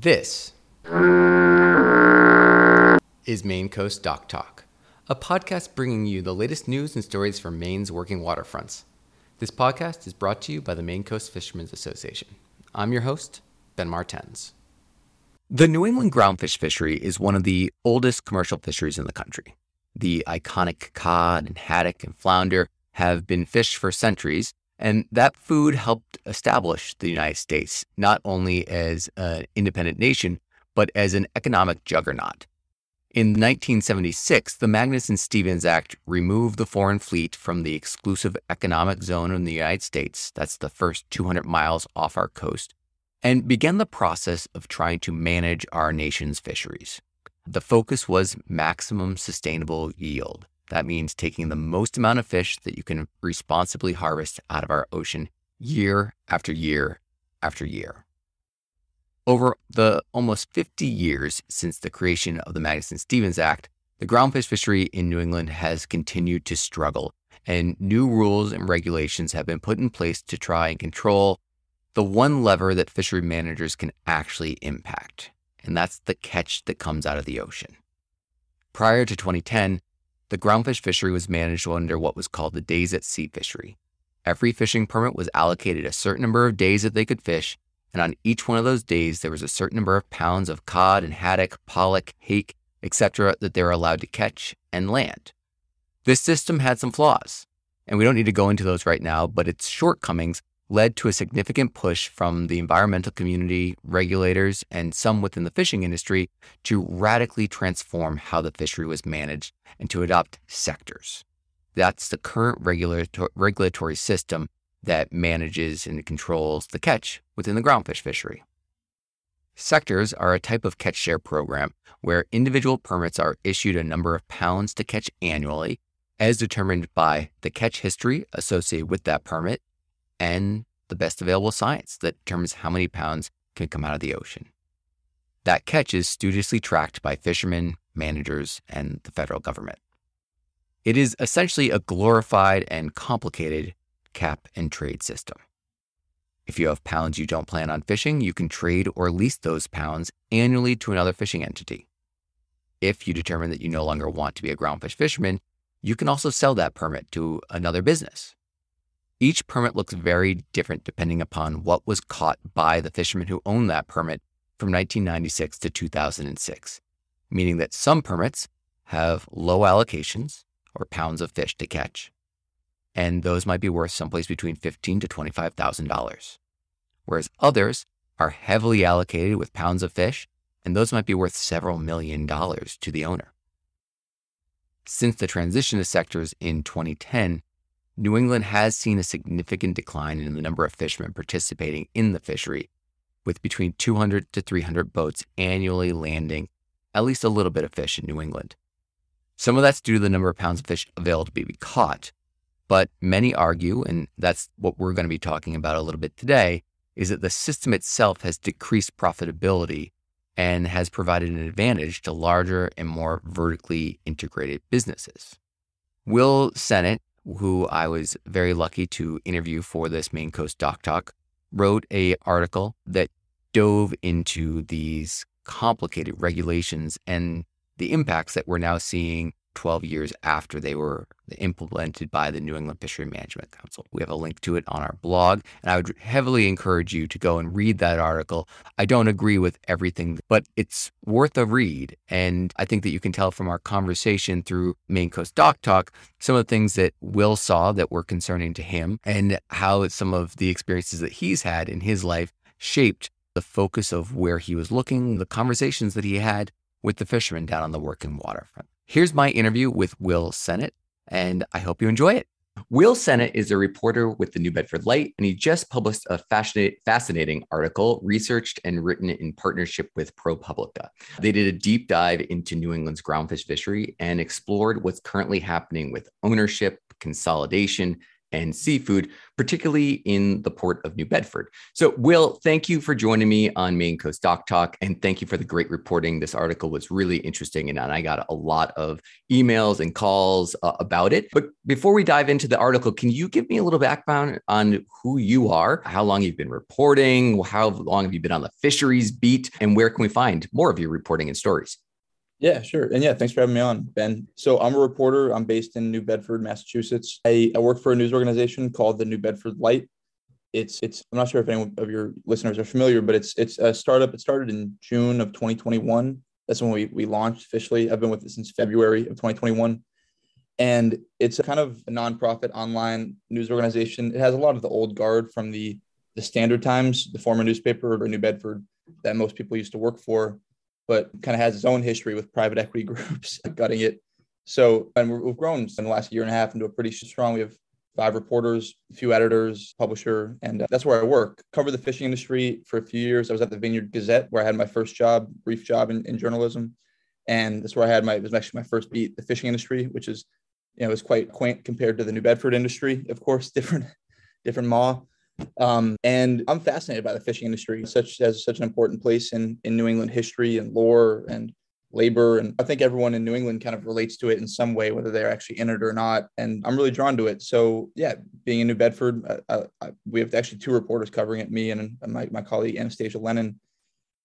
This is Maine Coast Dock Talk, a podcast bringing you the latest news and stories from Maine's working waterfronts. This podcast is brought to you by the Maine Coast Fishermen's Association. I'm your host, Ben Martens. The New England groundfish fishery is one of the oldest commercial fisheries in the country. The iconic cod and haddock and flounder have been fished for centuries, and that food helped establish the United States not only as an independent nation, but as an economic juggernaut. In 1976, the Magnuson Stevens Act removed the foreign fleet from the exclusive economic zone in the United States, that's the first 200 miles off our coast, and began the process of trying to manage our nation's fisheries. The focus was maximum sustainable yield. That means taking the most amount of fish that you can responsibly harvest out of our ocean year after year after year. Over the almost 50 years since the creation of the Magnuson Stevens Act, the groundfish fishery in New England has continued to struggle, and new rules and regulations have been put in place to try and control the one lever that fishery managers can actually impact, and that's the catch that comes out of the ocean. Prior to 2010, the groundfish fishery was managed under what was called the days at sea fishery. Every fishing permit was allocated a certain number of days that they could fish, and on each one of those days, there was a certain number of pounds of cod and haddock, pollock, hake, etc., that they were allowed to catch and land. This system had some flaws, and we don't need to go into those right now, but its shortcomings led to a significant push from the environmental community, regulators, and some within the fishing industry to radically transform how the fishery was managed and to adopt sectors. That's the current regulatory system that manages and controls the catch within the groundfish fishery. Sectors are a type of catch share program where individual permits are issued a number of pounds to catch annually, as determined by the catch history associated with that permit and the best available science that determines how many pounds can come out of the ocean. That catch is studiously tracked by fishermen, managers, and the federal government. It is essentially a glorified and complicated cap and trade system. If you have pounds you don't plan on fishing, you can trade or lease those pounds annually to another fishing entity. If you determine that you no longer want to be a groundfish fisherman, you can also sell that permit to another business. Each permit looks very different depending upon what was caught by the fishermen who owned that permit from 1996 to 2006, meaning that some permits have low allocations or pounds of fish to catch, and those might be worth someplace between $15 to $25,000, whereas others are heavily allocated with pounds of fish, and those might be worth several million dollars to the owner. Since the transition to sectors in 2010, New England has seen a significant decline in the number of fishermen participating in the fishery, with between 200 to 300 boats annually landing at least a little bit of fish in New England. Some of that's due to the number of pounds of fish available to be caught, but many argue, and that's what we're going to be talking about a little bit today, is that the system itself has decreased profitability and has provided an advantage to larger and more vertically integrated businesses. Will Sennott who I was very lucky to interview for this Maine Coast Dock Talk, wrote a article that dove into these complicated regulations and the impacts that we're now seeing 12 years after they were implemented by the New England Fishery Management Council. We have a link to it on our blog, and I would heavily encourage you to go and read that article. I don't agree with everything, but it's worth a read. And I think that you can tell from our conversation through Maine Coast Dock Talk some of the things that Will saw that were concerning to him and how some of the experiences that he's had in his life shaped the focus of where he was looking, the conversations that he had with the fishermen down on the working waterfront. Here's my interview with Will Sennott, and I hope you enjoy it. Will Sennott is a reporter with the New Bedford Light, and he just published a fascinating article researched and written in partnership with ProPublica. They did a deep dive into New England's groundfish fishery and explored what's currently happening with ownership, consolidation, and seafood, particularly in the port of New Bedford. So, Will, thank you for joining me on Maine Coast Dock Talk, and thank you for the great reporting. This article was really interesting, and I got a lot of emails and calls uh, about it. But before we dive into the article, can you give me a little background on who you are, how long you've been reporting, how long have you been on the fisheries beat, and where can we find more of your reporting and stories? Yeah, sure. And yeah, thanks for having me on, Ben. So I'm a reporter. I'm based in New Bedford, Massachusetts. I, I work for a news organization called the New Bedford Light. It's it's I'm not sure if any of your listeners are familiar, but it's it's a startup. It started in June of 2021. That's when we we launched officially. I've been with it since February of 2021. And it's a kind of a nonprofit online news organization. It has a lot of the old guard from the the Standard Times, the former newspaper of New Bedford that most people used to work for but kind of has its own history with private equity groups gutting it. So, and we've grown in the last year and a half into a pretty strong. We have five reporters, a few editors, publisher, and uh, that's where I work. Cover the fishing industry for a few years. I was at the Vineyard Gazette where I had my first job, brief job in, in journalism, and that's where I had my it was actually my first beat, the fishing industry, which is you know was quite quaint compared to the New Bedford industry. Of course, different different maw. Um, and I'm fascinated by the fishing industry, such as such an important place in in New England history and lore and labor. And I think everyone in New England kind of relates to it in some way, whether they're actually in it or not. And I'm really drawn to it. So yeah, being in New Bedford, I, I, we have actually two reporters covering it, me and my, my colleague Anastasia Lennon.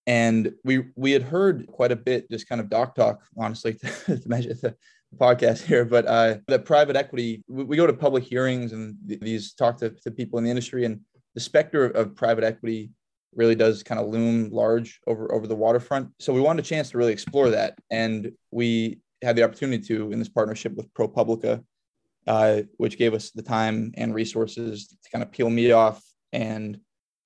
And we we had heard quite a bit, just kind of dock talk, honestly, to, to measure the podcast here, but uh, the private equity, we, we, go to public hearings and th- these talk to, to people in the industry, and the specter of, of private equity really does kind of loom large over over the waterfront. So we wanted a chance to really explore that, and we had the opportunity to in this partnership with ProPublica, uh, which gave us the time and resources to kind of peel meat off and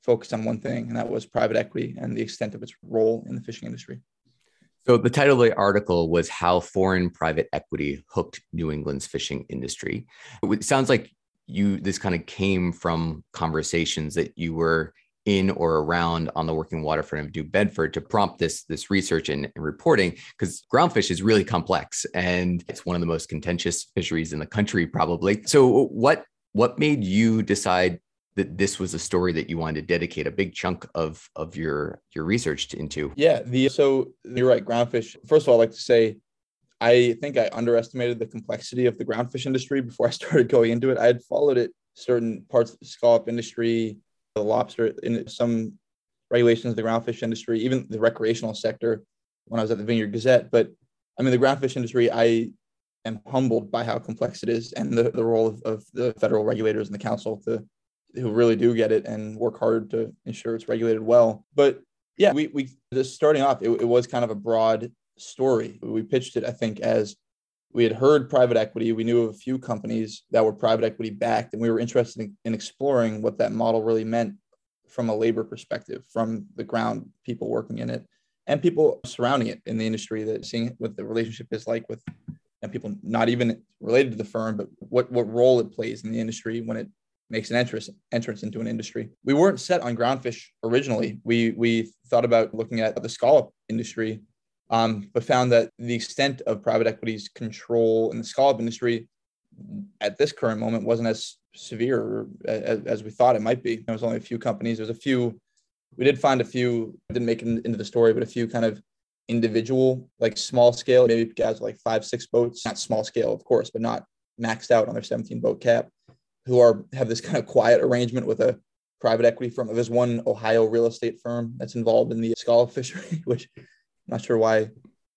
focus on one thing, and that was private equity and the extent of its role in the fishing industry. So the title of the article was How Foreign Private Equity Hooked New England's Fishing Industry. It sounds like you this kind of came from conversations that you were in or around on the working waterfront of New Bedford to prompt this this research and, and reporting because groundfish is really complex and it's one of the most contentious fisheries in the country probably. So what what made you decide that this was a story that you wanted to dedicate a big chunk of of your your research into. Yeah, the so you're right, groundfish. First of all, I'd like to say I think I underestimated the complexity of the groundfish industry before I started going into it. I had followed it certain parts of the scallop industry, the lobster, in some regulations of the groundfish industry, even the recreational sector when I was at the Vineyard Gazette. But I mean, the groundfish industry, I am humbled by how complex it is and the, the role of, of the federal regulators and the council to who really do get it and work hard to ensure it's regulated well. But yeah, we we just starting off, it, it was kind of a broad story. We pitched it, I think, as we had heard private equity. We knew of a few companies that were private equity backed, and we were interested in, in exploring what that model really meant from a labor perspective, from the ground people working in it and people surrounding it in the industry that seeing what the relationship is like with and people not even related to the firm, but what, what role it plays in the industry when it makes an entrance entrance into an industry. We weren't set on groundfish originally. We we thought about looking at the scallop industry, um, but found that the extent of private equity's control in the scallop industry at this current moment wasn't as severe as, as we thought it might be. There was only a few companies. There's a few. We did find a few. Didn't make it into the story, but a few kind of individual, like small scale, maybe guys with like five, six boats. Not small scale, of course, but not maxed out on their 17 boat cap who are have this kind of quiet arrangement with a private equity firm. There's one Ohio real estate firm that's involved in the scallop fishery, which I'm not sure why.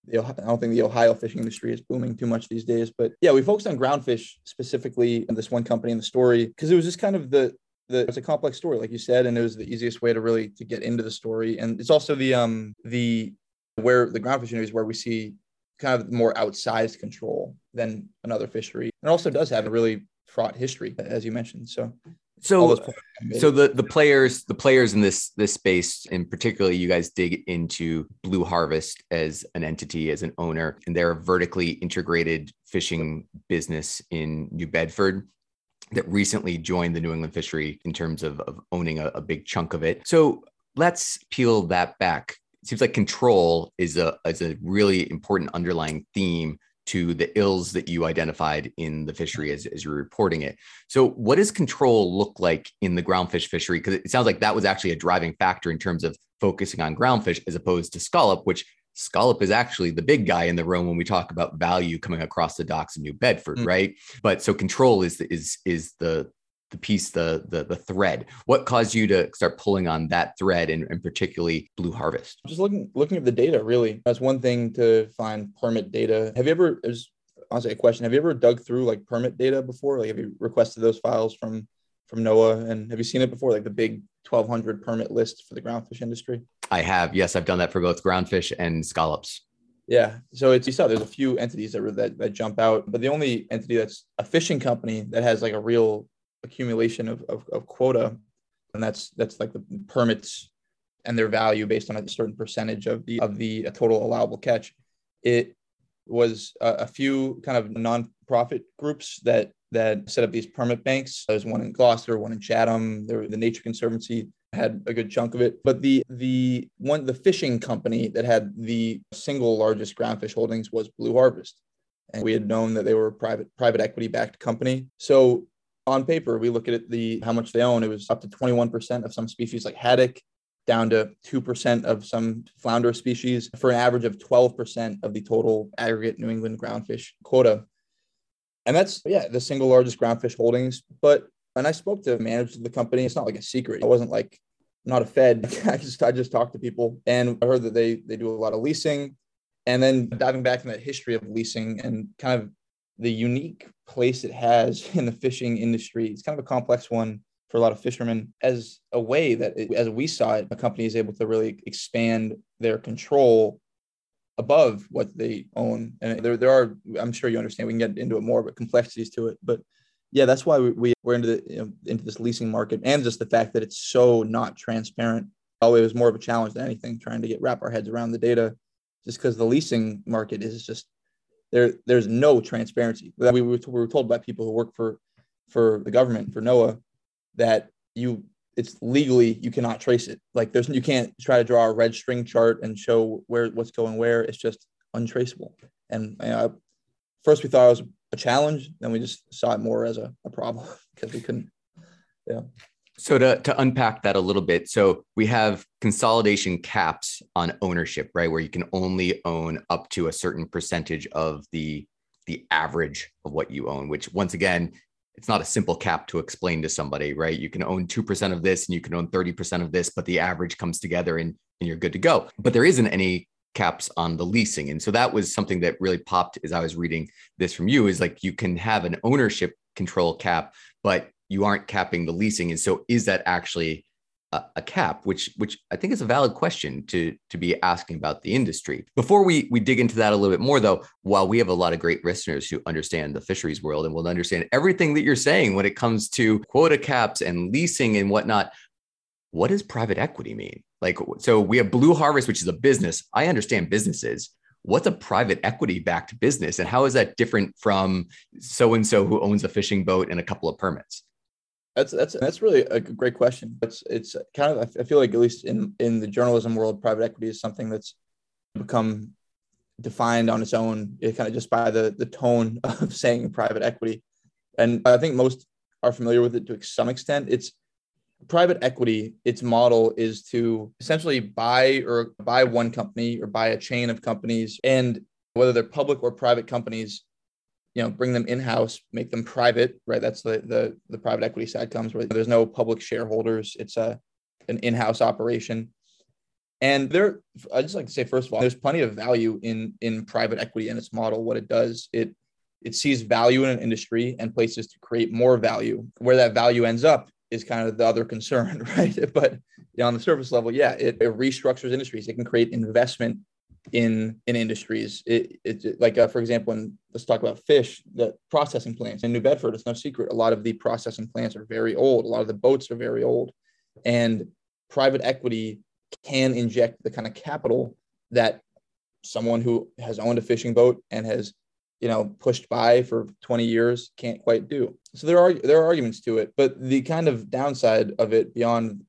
The, I don't think the Ohio fishing industry is booming too much these days, but yeah, we focused on groundfish specifically in this one company in the story because it was just kind of the the it's a complex story, like you said, and it was the easiest way to really to get into the story. And it's also the um the where the groundfish industry is where we see kind of more outsized control than another fishery. And also does have a really fraught history, as you mentioned. So, so, so the the players, the players in this this space, in particularly you guys dig into Blue Harvest as an entity, as an owner, and they're a vertically integrated fishing business in New Bedford that recently joined the New England fishery in terms of, of owning a, a big chunk of it. So let's peel that back. It seems like control is a is a really important underlying theme to the ills that you identified in the fishery as, as you're reporting it. So, what does control look like in the groundfish fishery? Because it sounds like that was actually a driving factor in terms of focusing on groundfish as opposed to scallop, which scallop is actually the big guy in the room when we talk about value coming across the docks in New Bedford, mm. right? But so control is is is the the piece, the the the thread. What caused you to start pulling on that thread, and, and particularly Blue Harvest? Just looking looking at the data. Really, that's one thing to find permit data. Have you ever? There's honestly a question. Have you ever dug through like permit data before? Like, have you requested those files from from NOAA, and have you seen it before? Like the big 1,200 permit list for the groundfish industry. I have. Yes, I've done that for both groundfish and scallops. Yeah. So it's you saw there's a few entities that, that that jump out, but the only entity that's a fishing company that has like a real accumulation of, of, of quota, and that's that's like the permits and their value based on a certain percentage of the of the uh, total allowable catch. It was a, a few kind of nonprofit groups that that set up these permit banks. There's one in Gloucester, one in Chatham. There, the Nature Conservancy had a good chunk of it. But the the one the fishing company that had the single largest groundfish holdings was Blue Harvest, and we had known that they were a private private equity backed company. So on paper, we look at it, the how much they own. It was up to 21% of some species like haddock, down to 2% of some flounder species, for an average of 12% of the total aggregate New England groundfish quota. And that's, yeah, the single largest groundfish holdings. But when I spoke to managers of the company, it's not like a secret. I wasn't like, not a Fed. I just I just talked to people and I heard that they they do a lot of leasing. And then diving back in that history of leasing and kind of the unique place it has in the fishing industry. It's kind of a complex one for a lot of fishermen as a way that, it, as we saw it, a company is able to really expand their control above what they own. And there, there are, I'm sure you understand, we can get into it more, but complexities to it. But yeah, that's why we, we we're into the, you know, into this leasing market and just the fact that it's so not transparent. Oh, it was more of a challenge than anything, trying to get wrap our heads around the data, just because the leasing market is just there there's no transparency. We were, we were told by people who work for for the government for NOAA that you it's legally you cannot trace it. Like there's you can't try to draw a red string chart and show where what's going where. It's just untraceable. And you know, first we thought it was a challenge, then we just saw it more as a, a problem because we couldn't. Yeah. So to, to unpack that a little bit, so we have consolidation caps on ownership, right? Where you can only own up to a certain percentage of the the average of what you own, which once again, it's not a simple cap to explain to somebody, right? You can own 2% of this and you can own 30% of this, but the average comes together and, and you're good to go. But there isn't any caps on the leasing. And so that was something that really popped as I was reading this from you is like you can have an ownership control cap, but you aren't capping the leasing. And so is that actually a, a, cap, which which I think is a valid question to to be asking about the industry. Before we we dig into that a little bit more, though, while we have a lot of great listeners who understand the fisheries world and will understand everything that you're saying when it comes to quota caps and leasing and whatnot, what does private equity mean? Like, so we have Blue Harvest, which is a business. I understand businesses. What's a private equity backed business, and how is that different from so and so who owns a fishing boat and a couple of permits? That's that's that's really a great question. It's it's kind of I feel like at least in in the journalism world, private equity is something that's become defined on its own, it kind of just by the the tone of saying private equity, and I think most are familiar with it to some extent. It's private equity. Its model is to essentially buy or buy one company or buy a chain of companies, and whether they're public or private companies, you know bring them in house make them private right? That's the, the the private equity side comes where there's no public shareholders. It's a an in-house operation. And there i just like to say first of all there's plenty of value in in private equity and its model what it does. It it sees value in an industry and places to create more value. Where that value ends up is kind of the other concern right? But on the surface level yeah it, it restructures industries. It can create investment in in industries. It, it like uh, for example, in let's talk about fish, the processing plants in New Bedford. It's no secret. A lot of the processing plants are very old. A lot of the boats are very old, and private equity can inject the kind of capital that someone who has owned a fishing boat and has you know pushed by for 20 years can't quite do so there are there are arguments to it but the kind of downside of it beyond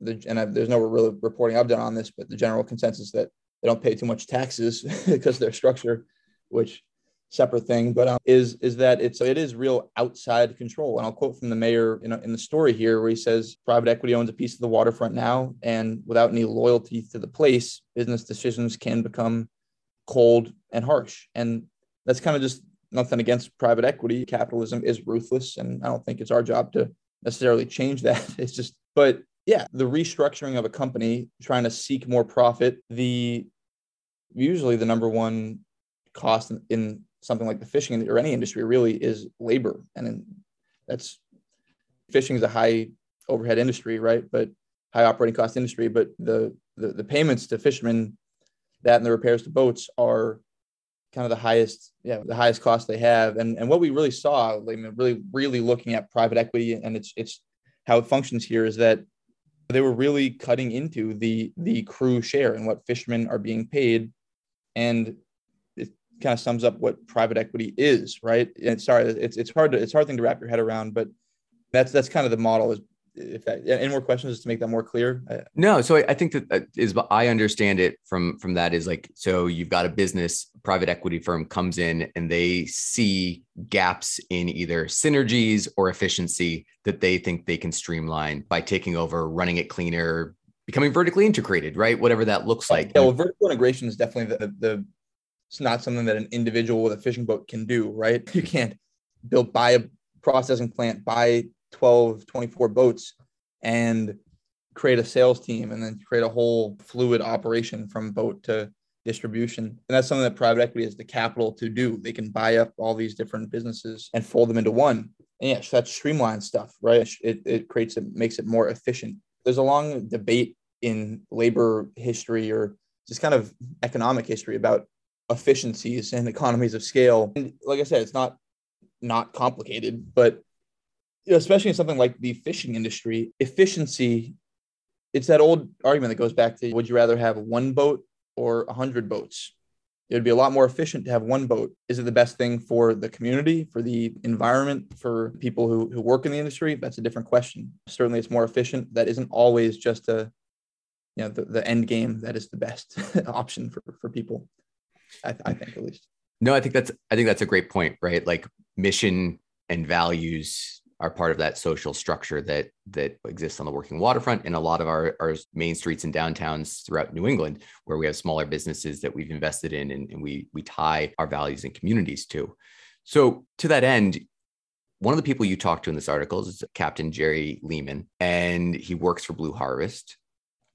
the and I've, there's no real reporting i've done on this but the general consensus that they don't pay too much taxes because their structure, which separate thing, but um, is is that it's it is real outside control. And I'll quote from the mayor in, in the story here, where he says, "Private equity owns a piece of the waterfront now, and without any loyalty to the place, business decisions can become cold and harsh." And that's kind of just nothing against private equity. Capitalism is ruthless, and I don't think it's our job to necessarily change that. It's just, but yeah, the restructuring of a company trying to seek more profit, the usually the number one cost in, in something like the fishing or any industry really is labor. And that's fishing is a high overhead industry, right? But high operating cost industry. But the, the, the payments to fishermen, that and the repairs to boats are kind of the highest, yeah, the highest cost they have. And and what we really saw, like really, really looking at private equity and it's it's how it functions here is that they were really cutting into the the crew share and what fishermen are being paid. And it kind of sums up what private equity is right? And sorry it's it's hard to it's hard thing to wrap your head around but that's that's kind of the model is if that any more questions just to make that more clear? No so i think that uh, is i understand it from from that is like so you've got a business private equity firm comes in and they see gaps in either synergies or efficiency that they think they can streamline by taking over running it cleaner becoming vertically integrated right? Whatever that looks like. yeah well vertical integration is definitely the the it's not something that an individual with a fishing boat can do right? You can't build buy a processing plant buy 12, 24 boats and create a sales team and then create a whole fluid operation from boat to distribution. And that's something that private equity has the capital to do. They can buy up all these different businesses and fold them into one. And yeah, so that's streamlined stuff, right? It, it creates it, makes it more efficient. There's a long debate in labor history or just kind of economic history about efficiencies and economies of scale. And like I said, it's not not complicated, but you know, especially in something like the fishing industry, efficiency, it's that old argument that goes back to would you rather have one boat or a hundred boats? It would be a lot more efficient to have one boat. Is it the best thing for the community, for the environment, for people who, who work in the industry? That's a different question. Certainly it's more efficient. That isn't always just a you know the, the end game that is the best option for, for people. I, I think at least. No, I think that's I think that's a great point, right? Like mission and values are part of that social structure that that exists on the working waterfront and a lot of our, our main streets and downtowns throughout New England, where we have smaller businesses that we've invested in and, and we we tie our values and communities to. So to that end, one of the people you talked to in this article is Captain Jerry Leeman, and he works for Blue Harvest.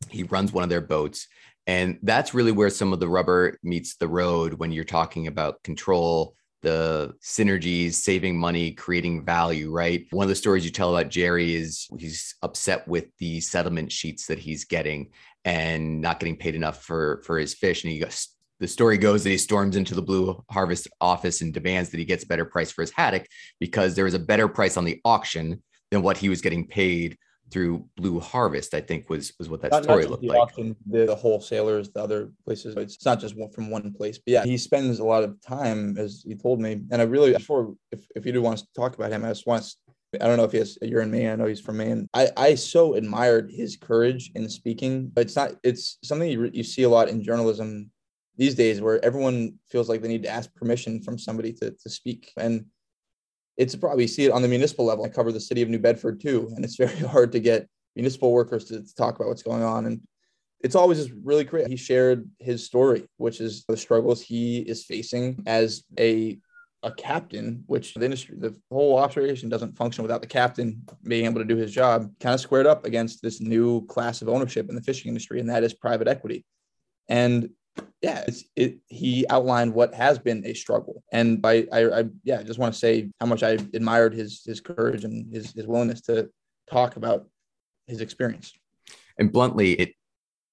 He runs one of their boats. And that's really where some of the rubber meets the road when you're talking about control, the synergies, saving money, creating value, right? One of the stories you tell about Jerry is he's upset with the settlement sheets that he's getting and not getting paid enough for for his fish. And he goes, the story goes that he storms into the Blue Harvest office and demands that he gets better price for his haddock because there was a better price on the auction than what he was getting paid through Blue Harvest, I think was was what that not, story not looked the like. Auction, the, the, wholesalers, the other places. It's not just one from one place. But yeah, he spends a lot of time, as he told me. And I really, before if, if you do want to talk about him, I just want to I don't know if he has, you're in Maine. I know he's from Maine. I, I so admired his courage in speaking, but it's not, it's something you, you see a lot in journalism these days where everyone feels like they need to ask permission from somebody to, to speak. And it's probably see it on the municipal level. I cover the city of New Bedford too, and it's very hard to get municipal workers to, talk about what's going on. And it's always just really great. He shared his story, which is the struggles he is facing as a a captain, which the industry, the whole operation doesn't function without the captain being able to do his job, kind of squared up against this new class of ownership in the fishing industry, and that is private equity. And yeah, it, he outlined what has been a struggle. And by, I, I, yeah, I just want to say how much I admired his, his courage and his, his willingness to talk about his experience. And bluntly, it,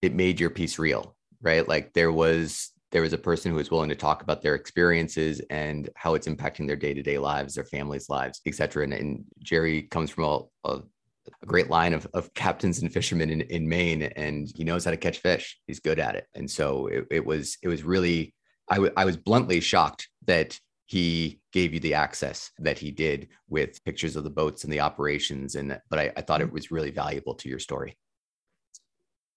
it made your piece real, right? Like there was, there was a person who was willing to talk about their experiences and how it's impacting their day-to-day lives, their families' lives, et cetera. And, and Jerry comes from a, a a great line of, of captains and fishermen in, in Maine, and he knows how to catch fish. He's good at it. And so it, it was it was really I, w- I was bluntly shocked that he gave you the access that he did with pictures of the boats and the operations and but I, I thought it was really valuable to your story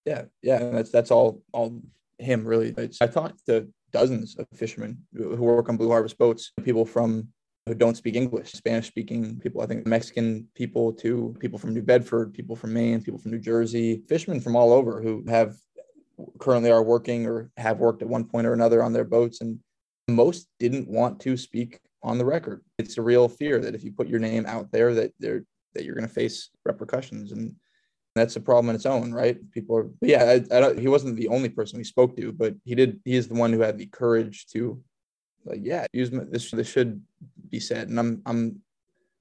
yeah yeah that's that's all all him really. It's, I talked to dozens of fishermen who work on Blue Harvest boats, people from who don't speak English, Spanish speaking people, I think Mexican people too, people from New Bedford, people from Maine, people from New Jersey, fishermen from all over who have currently are working or have worked at one point or another on their boats. And most didn't want to speak on the record. It's a real fear that if you put your name out there that they're that you're going to face repercussions and that's a problem in its own, right? People are, yeah, I, I don't, he wasn't the only person we spoke to, but he did, he is the one who had the courage to like, yeah, use my, this, this should be said. And I'm, I'm,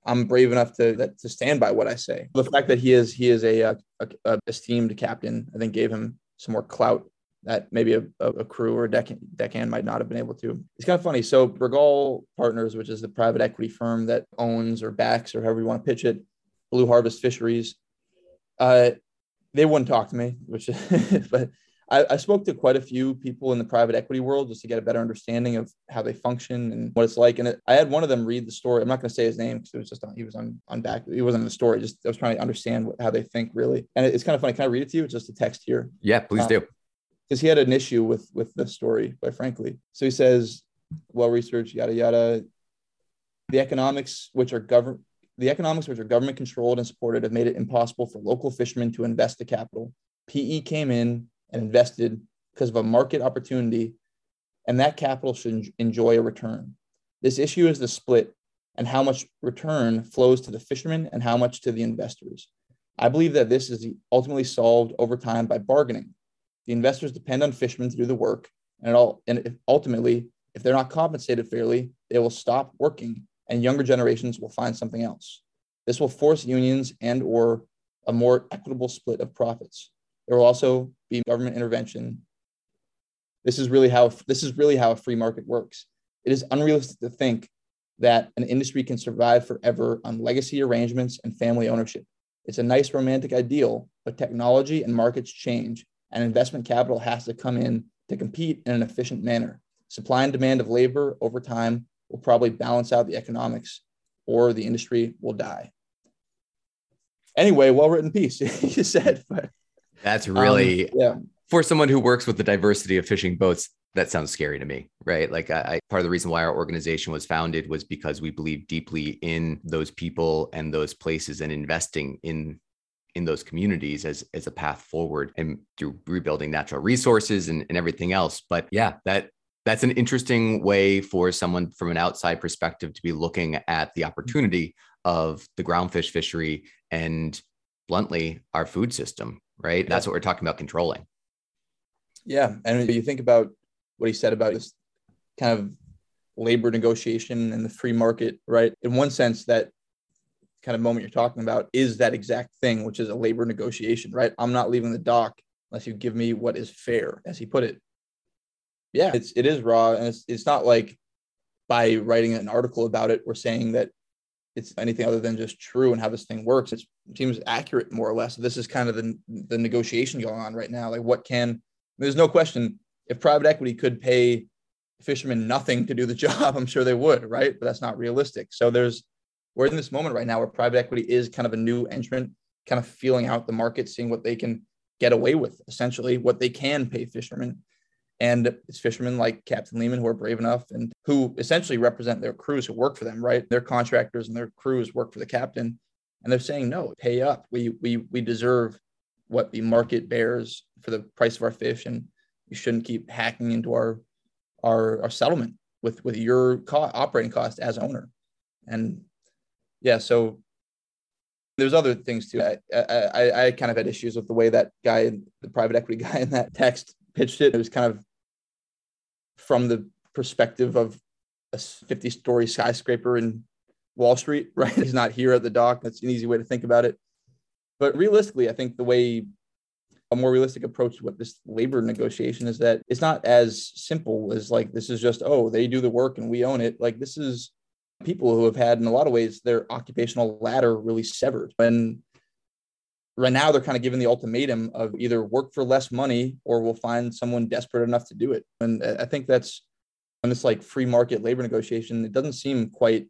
I'm brave enough to that, to stand by what I say. The fact that he is he is a, a, a esteemed captain, I think, gave him some more clout that maybe a, a crew or a deckhand, deckhand might not have been able to. It's kind of funny. So Bregal Partners, which is the private equity firm that owns or backs or however you want to pitch it, Blue Harvest Fisheries, uh, they wouldn't talk to me, which but I, I, spoke to quite a few people in the private equity world just to get a better understanding of how they function and what it's like. And it, I had one of them read the story. I'm not going to say his name because it was just on, he was on, on back. He wasn't in the story. Just I was trying to understand what, how they think really. And it, it's kind of funny. Can I read it to you? It's just a text here. Yeah, please um, do. Because he had an issue with with the story, quite frankly. So he says, well researched, yada yada. The economics, which are governed, the economics which are government controlled and supported, have made it impossible for local fishermen to invest the capital. PE came in and invested because of a market opportunity, and that capital should enjoy a return. This issue is the split and how much return flows to the fishermen and how much to the investors. I believe that this is ultimately solved over time by bargaining. The investors depend on fishermen to do the work, and, all, and if, ultimately, if they're not compensated fairly, they will stop working, and younger generations will find something else. This will force unions and or a more equitable split of profits. There will also be government intervention. This is really how this is really how a free market works. It is unrealistic to think that an industry can survive forever on legacy arrangements and family ownership. It's a nice romantic ideal, but technology and markets change, and investment capital has to come in to compete in an efficient manner. Supply and demand of labor over time will probably balance out the economics, or the industry will die. Anyway, well written piece, you said. But that's really um, yeah. For someone who works with the diversity of fishing boats, that sounds scary to me, right? Like, I, I, part of the reason why our organization was founded was because we believe deeply in those people and those places and investing in in those communities as as a path forward and through rebuilding natural resources and, and everything else. But yeah, that that's an interesting way for someone from an outside perspective to be looking at the opportunity of the groundfish fishery and bluntly our food system right? That's what we're talking about controlling. Yeah. And you think about what he said about this kind of labor negotiation and the free market, right? In one sense, that kind of moment you're talking about is that exact thing, which is a labor negotiation, right? I'm not leaving the dock unless you give me what is fair, as he put it. Yeah, it's it is raw, and it's it's not like by writing an article about it, we're saying that it's anything other than just true and how this thing works. It seems accurate more or less. This is kind of the, the negotiation going on right now. Like what can, there's no question if private equity could pay fishermen nothing to do the job, I'm sure they would, right? But that's not realistic. So there's, we're in this moment right now where private equity is kind of a new entrant, kind of feeling out the market, seeing what they can get away with, essentially what they can pay fishermen. And it's fishermen like Captain Leeman who are brave enough and who essentially represent their crews who work for them, right? Their contractors and their crews work for the captain. And they're saying, no, pay up. We we we deserve what the market bears for the price of our fish. And you shouldn't keep hacking into our our, our settlement with with your co- operating cost as owner. And yeah, so there's other things too. I, I, I kind of had issues with the way that guy, the private equity guy in that text pitched it. It was kind of from the perspective of a 50 story skyscraper in Wall Street, right? He's not here at the dock. That's an easy way to think about it. But realistically, I think the way a more realistic approach to what this labor negotiation is that it's not as simple as like this is just, oh, they do the work and we own it. Like this is people who have had, in a lot of ways, their occupational ladder really severed. And right now they're kind of given the ultimatum of either work for less money or we'll find someone desperate enough to do it. And I think that's on this like free market labor negotiation, it doesn't seem quite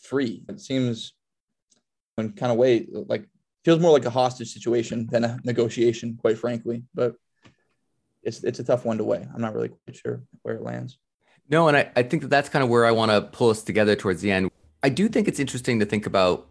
free. It seems in kind of way like feels more like a hostage situation than a negotiation, quite frankly. But it's it's a tough one to weigh. I'm not really quite sure where it lands. No, and I, I think that that's kind of where I want to pull us together towards the end. I do think it's interesting to think about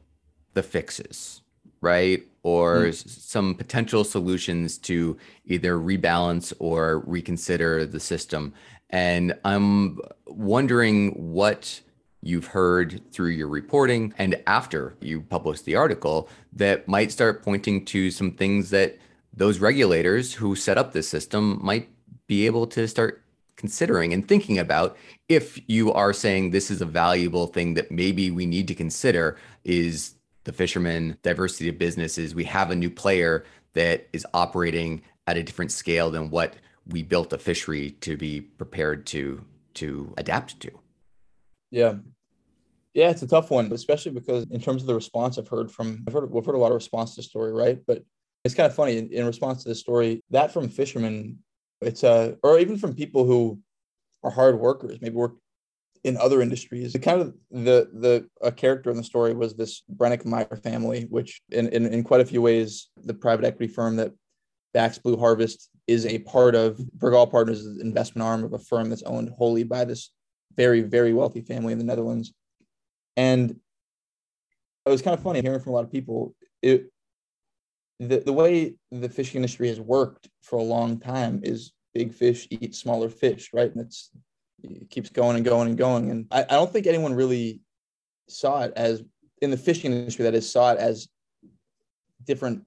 the fixes, right? Or mm. some potential solutions to either rebalance or reconsider the system. And I'm wondering what you've heard through your reporting and after you published the article that might start pointing to some things that those regulators who set up this system might be able to start considering and thinking about if you are saying this is a valuable thing that maybe we need to consider is the fishermen diversity of businesses. We have a new player that is operating at a different scale than what we built a fishery to be prepared to to adapt to. Yeah. Yeah it's a tough one especially because in terms of the response i've heard from i've heard we've heard a lot of response to the story right? But it's kind of funny in, in response to the story that from fishermen it's uh or even from people who are hard workers maybe work in other industries the kind of the the a character in the story was this Brenninkmeyer family which in, in in quite a few ways the private equity firm that backs Blue Harvest is a part of Bregal Partners investment arm of a firm that's owned wholly by this very very wealthy family in the Netherlands and it was kind of funny hearing from a lot of people it the, the way the fishing industry has worked for a long time is big fish eat smaller fish, right? And it's it keeps going and going and going. And I, I don't think anyone really saw it as in the fishing industry that is saw it as different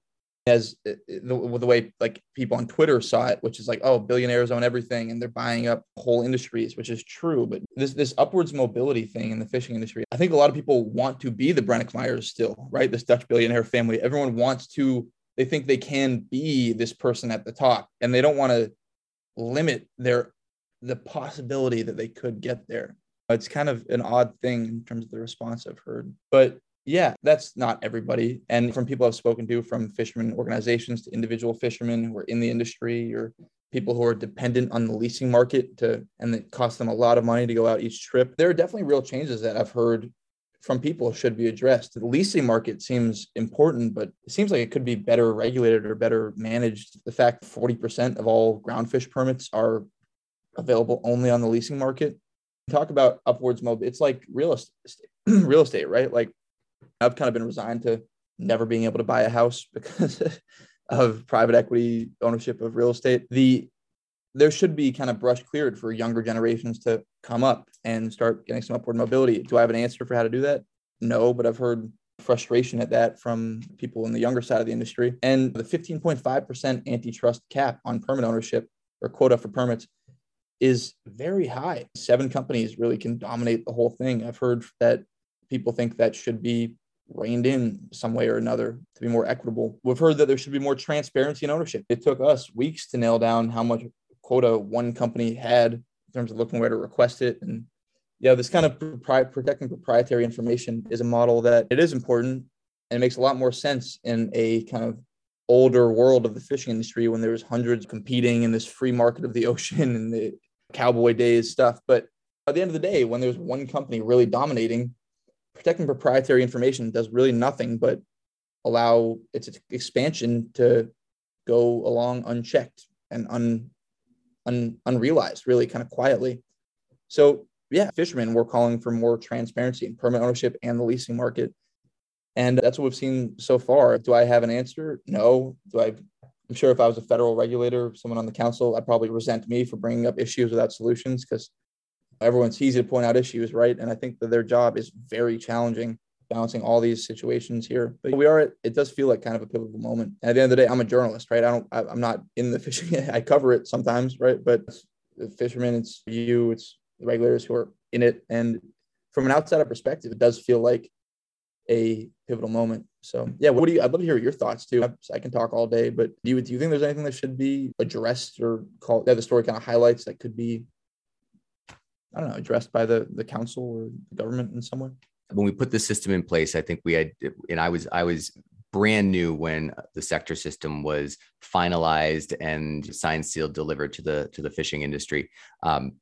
as uh, the, the way like people on Twitter saw it, which is like, oh, billionaires own everything and they're buying up whole industries, which is true. But this this upwards mobility thing in the fishing industry, I think a lot of people want to be the Brenninkmeyers still, right? This Dutch billionaire family. Everyone wants to they think they can be this person at the top and they don't want to limit their the possibility that they could get there it's kind of an odd thing in terms of the response i've heard but yeah that's not everybody and from people i've spoken to from fishermen organizations to individual fishermen who are in the industry or people who are dependent on the leasing market to and it costs them a lot of money to go out each trip there are definitely real changes that i've heard from people should be addressed. The leasing market seems important, but it seems like it could be better regulated or better managed. The fact 40% of all groundfish permits are available only on the leasing market. Talk about upwards mobile. It's like real estate, real estate, right? Like I've kind of been resigned to never being able to buy a house because of private equity ownership of real estate. The there should be kind of brush cleared for younger generations to come up and start getting some upward mobility. Do I have an answer for how to do that? No, but I've heard frustration at that from people in the younger side of the industry. And the 15.5% antitrust cap on permit ownership or quota for permits is very high. Seven companies really can dominate the whole thing. I've heard that people think that should be reined in some way or another to be more equitable. We've heard that there should be more transparency in ownership. It took us weeks to nail down how much quota one company had in terms of looking where to request it. And yeah, this kind of propri- protecting proprietary information is a model that it is important and it makes a lot more sense in a kind of older world of the fishing industry when there was hundreds competing in this free market of the ocean and the cowboy days stuff. But at the end of the day, when there's one company really dominating, protecting proprietary information does really nothing but allow its expansion to go along unchecked and un, un, unrealized, really kind of quietly. So yeah, fishermen were calling for more transparency in permit ownership and the leasing market. And that's what we've seen so far. Do I have an answer? No. Do I I'm sure if I was a federal regulator, someone on the council, I'd probably resent me for bringing up issues without solutions because everyone's easy to point out issues, right? And I think that their job is very challenging balancing all these situations here. But we are, at, it does feel like kind of a pivotal moment. And at the end of the day, I'm a journalist, right? I don't, I, am not in the fishing. I cover it sometimes, right? But the fishermen, it's you, it's the regulators who are in it. And from an outsider perspective, it does feel like a pivotal moment. So yeah, what do you? I'd love to hear your thoughts too. I can talk all day, but do you do you think there's anything that should be addressed or called that the story kind of highlights that could be, I don't know, addressed by the the council or the government in some way? when we put the system in place, I think we had, and I was, I was brand new when the sector system was finalized and signed, sealed, delivered to the to the fishing industry. Um,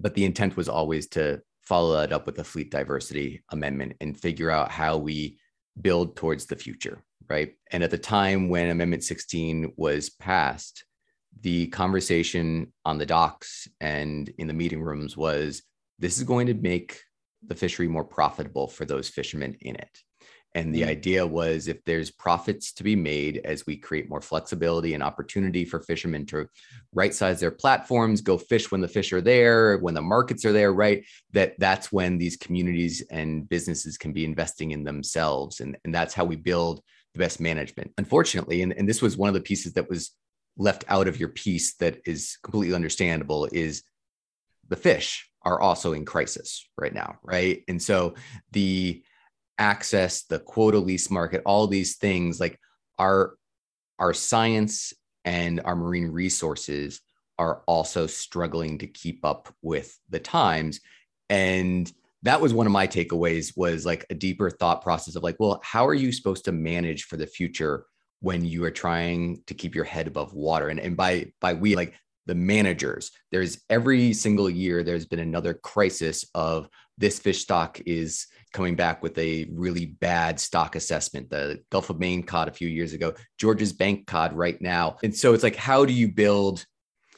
but the intent was always to follow that up with a fleet diversity amendment and figure out how we build towards the future, right? And at the time when Amendment 16 was passed, the conversation on the docks and in the meeting rooms was this is going to make the fishery more profitable for those fishermen in it. And the mm-hmm. idea was if there's profits to be made as we create more flexibility and opportunity for fishermen to right size their platforms, go fish when the fish are there, when the markets are there, right? That that's when these communities and businesses can be investing in themselves. And, and that's how we build the best management. Unfortunately, and, and this was one of the pieces that was left out of your piece that is completely understandable is the fish are also in crisis right now, right? And so the access, the quota lease market, all these things like our our science and our marine resources are also struggling to keep up with the times. And that was one of my takeaways was like a deeper thought process of like well how are you supposed to manage for the future when you are trying to keep your head above water? And, and by by we like the managers there's every single year there's been another crisis of this fish stock is coming back with a really bad stock assessment. The Gulf of Maine cod a few years ago, Georges Bank cod right now. And so it's like, how do you build?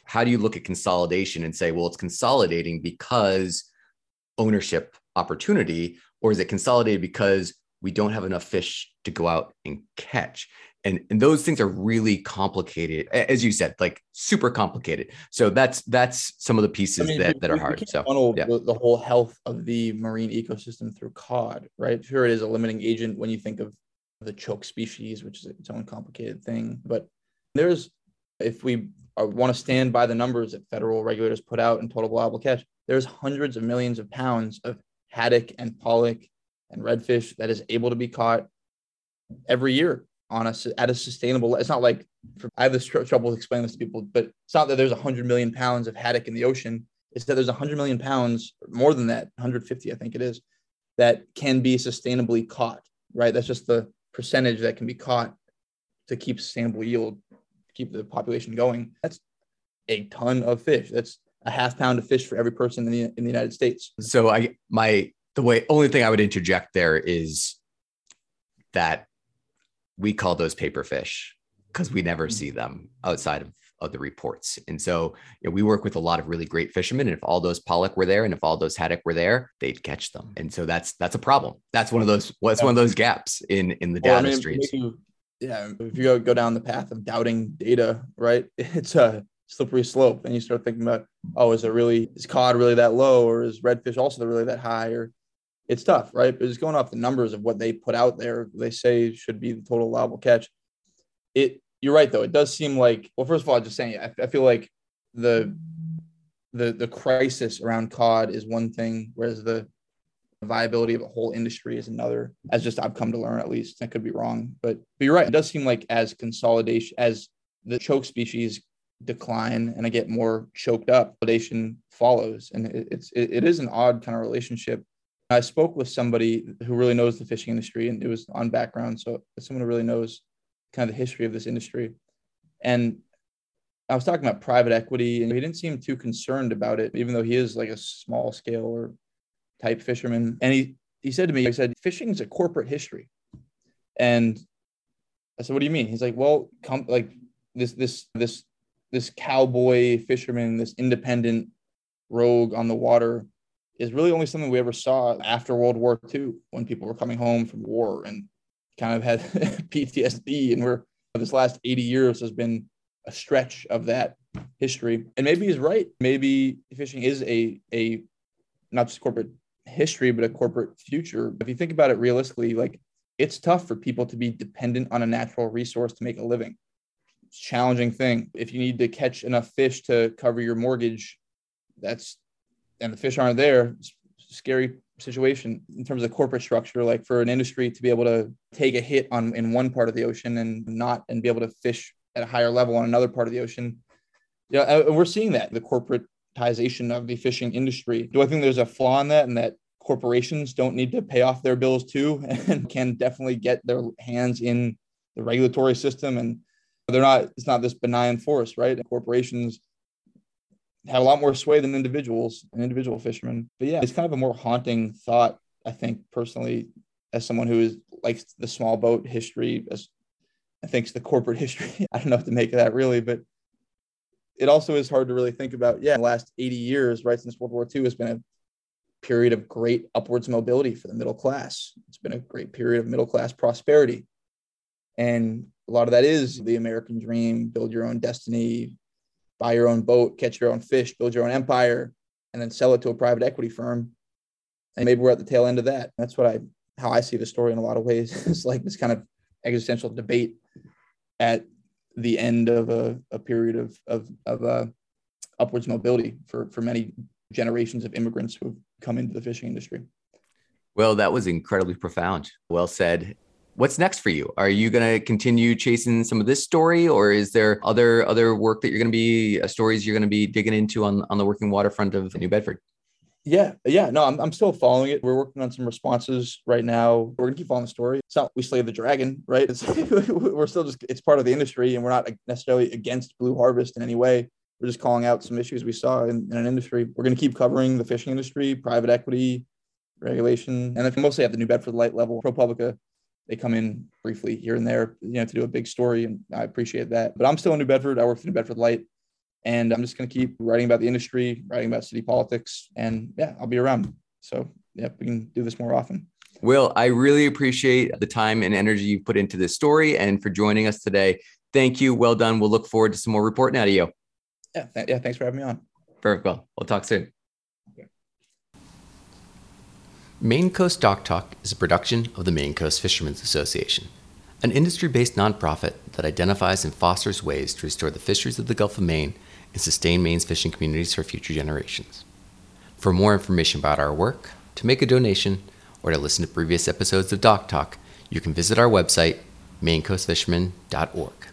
How do you look at consolidation and say, well, it's consolidating because ownership opportunity, or is it consolidated because we don't have enough fish to go out and catch? And and those things are really complicated as you said like super complicated. So that's that's some of the pieces I mean, that, that are hard so yeah. the, the, whole health of the marine ecosystem through cod right? Sure it is a limiting agent when you think of the choke species which is its own complicated thing but there's if we uh, want to stand by the numbers that federal regulators put out in total allowable catch there's hundreds of millions of pounds of haddock and pollock and redfish that is able to be caught every year on a at a sustainable. It's not like for, I have this tr- trouble explaining this to people, but it's not that there's 100 million pounds of haddock in the ocean. It's that there's 100 million pounds, more than that, 150, I think it is, that can be sustainably caught. Right, that's just the percentage that can be caught to keep sustainable yield, keep the population going. That's a ton of fish. That's a half pound of fish for every person in the in the United States. So I my the way only thing I would interject there is that we call those paper fish because we never mm-hmm. see them outside of, of the reports. And so you know, we work with a lot of really great fishermen. And if all those pollock were there and if all those haddock were there, they'd catch them. And so that's that's a problem. That's one of those what's one of those gaps in in the data well, I mean, streams. yeah, if you go, go down the path of doubting data, right? It's a slippery slope. And you start thinking about, oh, is it really is cod really that low, or is redfish also really that high, or it's tough, right? But just going off the numbers of what they put out there, they say should be the total allowable catch. It you're right though. It does seem like well, first of all, I'm just saying, I, I feel like the the the crisis around cod is one thing, whereas the viability of a whole industry is another. As just I've come to learn, at least I could be wrong, but but you're right. It does seem like as consolidation, as the choke species decline and I get more choked up, consolidation follows, and it, it's it, it is an odd kind of relationship I spoke with somebody who really knows the fishing industry, and it was on background. So someone who really knows kind of the history of this industry. And I was talking about private equity, and he didn't seem too concerned about it, even though he is like a small scale or type fisherman. And he he said to me, he said, fishing is a corporate history. And I said, what do you mean? He's like, well, come like this this this this cowboy fisherman, this independent rogue on the water is really only something we ever saw after World War II when people were coming home from war and kind of had PTSD. And we're this last 80 years has been a stretch of that history. And maybe he's right. Maybe fishing is a a not just corporate history, but a corporate future. If you think about it realistically, like it's tough for people to be dependent on a natural resource to make a living. It's a challenging thing. If you need to catch enough fish to cover your mortgage, that's and the fish aren't there, scary situation in terms of corporate structure. Like for an industry to be able to take a hit on in one part of the ocean and not and be able to fish at a higher level on another part of the ocean. Yeah, uh, and we're seeing that the corporatization of the fishing industry. Do I think there's a flaw in that, and that corporations don't need to pay off their bills too, and can definitely get their hands in the regulatory system and they're not it's not this benign force right corporations have a lot more sway than individuals and individual fishermen. But yeah, it's kind of a more haunting thought, I think, personally, as someone who is likes the small boat history, as I think the corporate history. I don't know what to make of that really, but it also is hard to really think about. Yeah, the last 80 years, right since World War II, has been a period of great upwards mobility for the middle class. It's been a great period of middle class prosperity. And a lot of that is the American dream build your own destiny, buy your own boat, catch your own fish, build your own empire, and then sell it to a private equity firm. And maybe we're at the tail end of that. That's what I how I see the story in a lot of ways. it's like this kind of existential debate at the end of a, a period of of, of uh, upwards mobility for for many generations of immigrants who have come into the fishing industry. Well, that was incredibly profound. Well said. What's next for you? Are you going to continue chasing some of this story, or is there other other work that you're going to be uh, stories you're going to be digging into on on the working waterfront of New Bedford? Yeah, yeah, no, I'm, I'm still following it. We're working on some responses right now. We're gonna keep following the story. It's not we slay the dragon, right? It's, we're still just it's part of the industry, and we're not necessarily against Blue Harvest in any way. We're just calling out some issues we saw in, in an industry. We're gonna keep covering the fishing industry, private equity, regulation, and mostly at the New Bedford Light level. ProPublica, they come in briefly here and there, you know, to do a big story, and I appreciate that. But I'm still in New Bedford. I work for New Bedford Light and I'm just going to keep writing about the industry, writing about city politics, and yeah, I'll be around. So yeah, we can do this more often. Will, I really appreciate the time and energy you put into this story and for joining us today. Thank you. Well done. We'll look forward to some more reporting out of you. Yeah, th- yeah. Thanks for having me on. Perfect. Well, we'll talk soon. Maine Coast Dock Talk is a production of the Maine Coast Fishermen's Association, an industry based nonprofit that identifies and fosters ways to restore the fisheries of the Gulf of Maine and sustain Maine's fishing communities for future generations. For more information about our work, to make a donation, or to listen to previous episodes of Dock Talk, you can visit our website, mainecoastfishermen.org.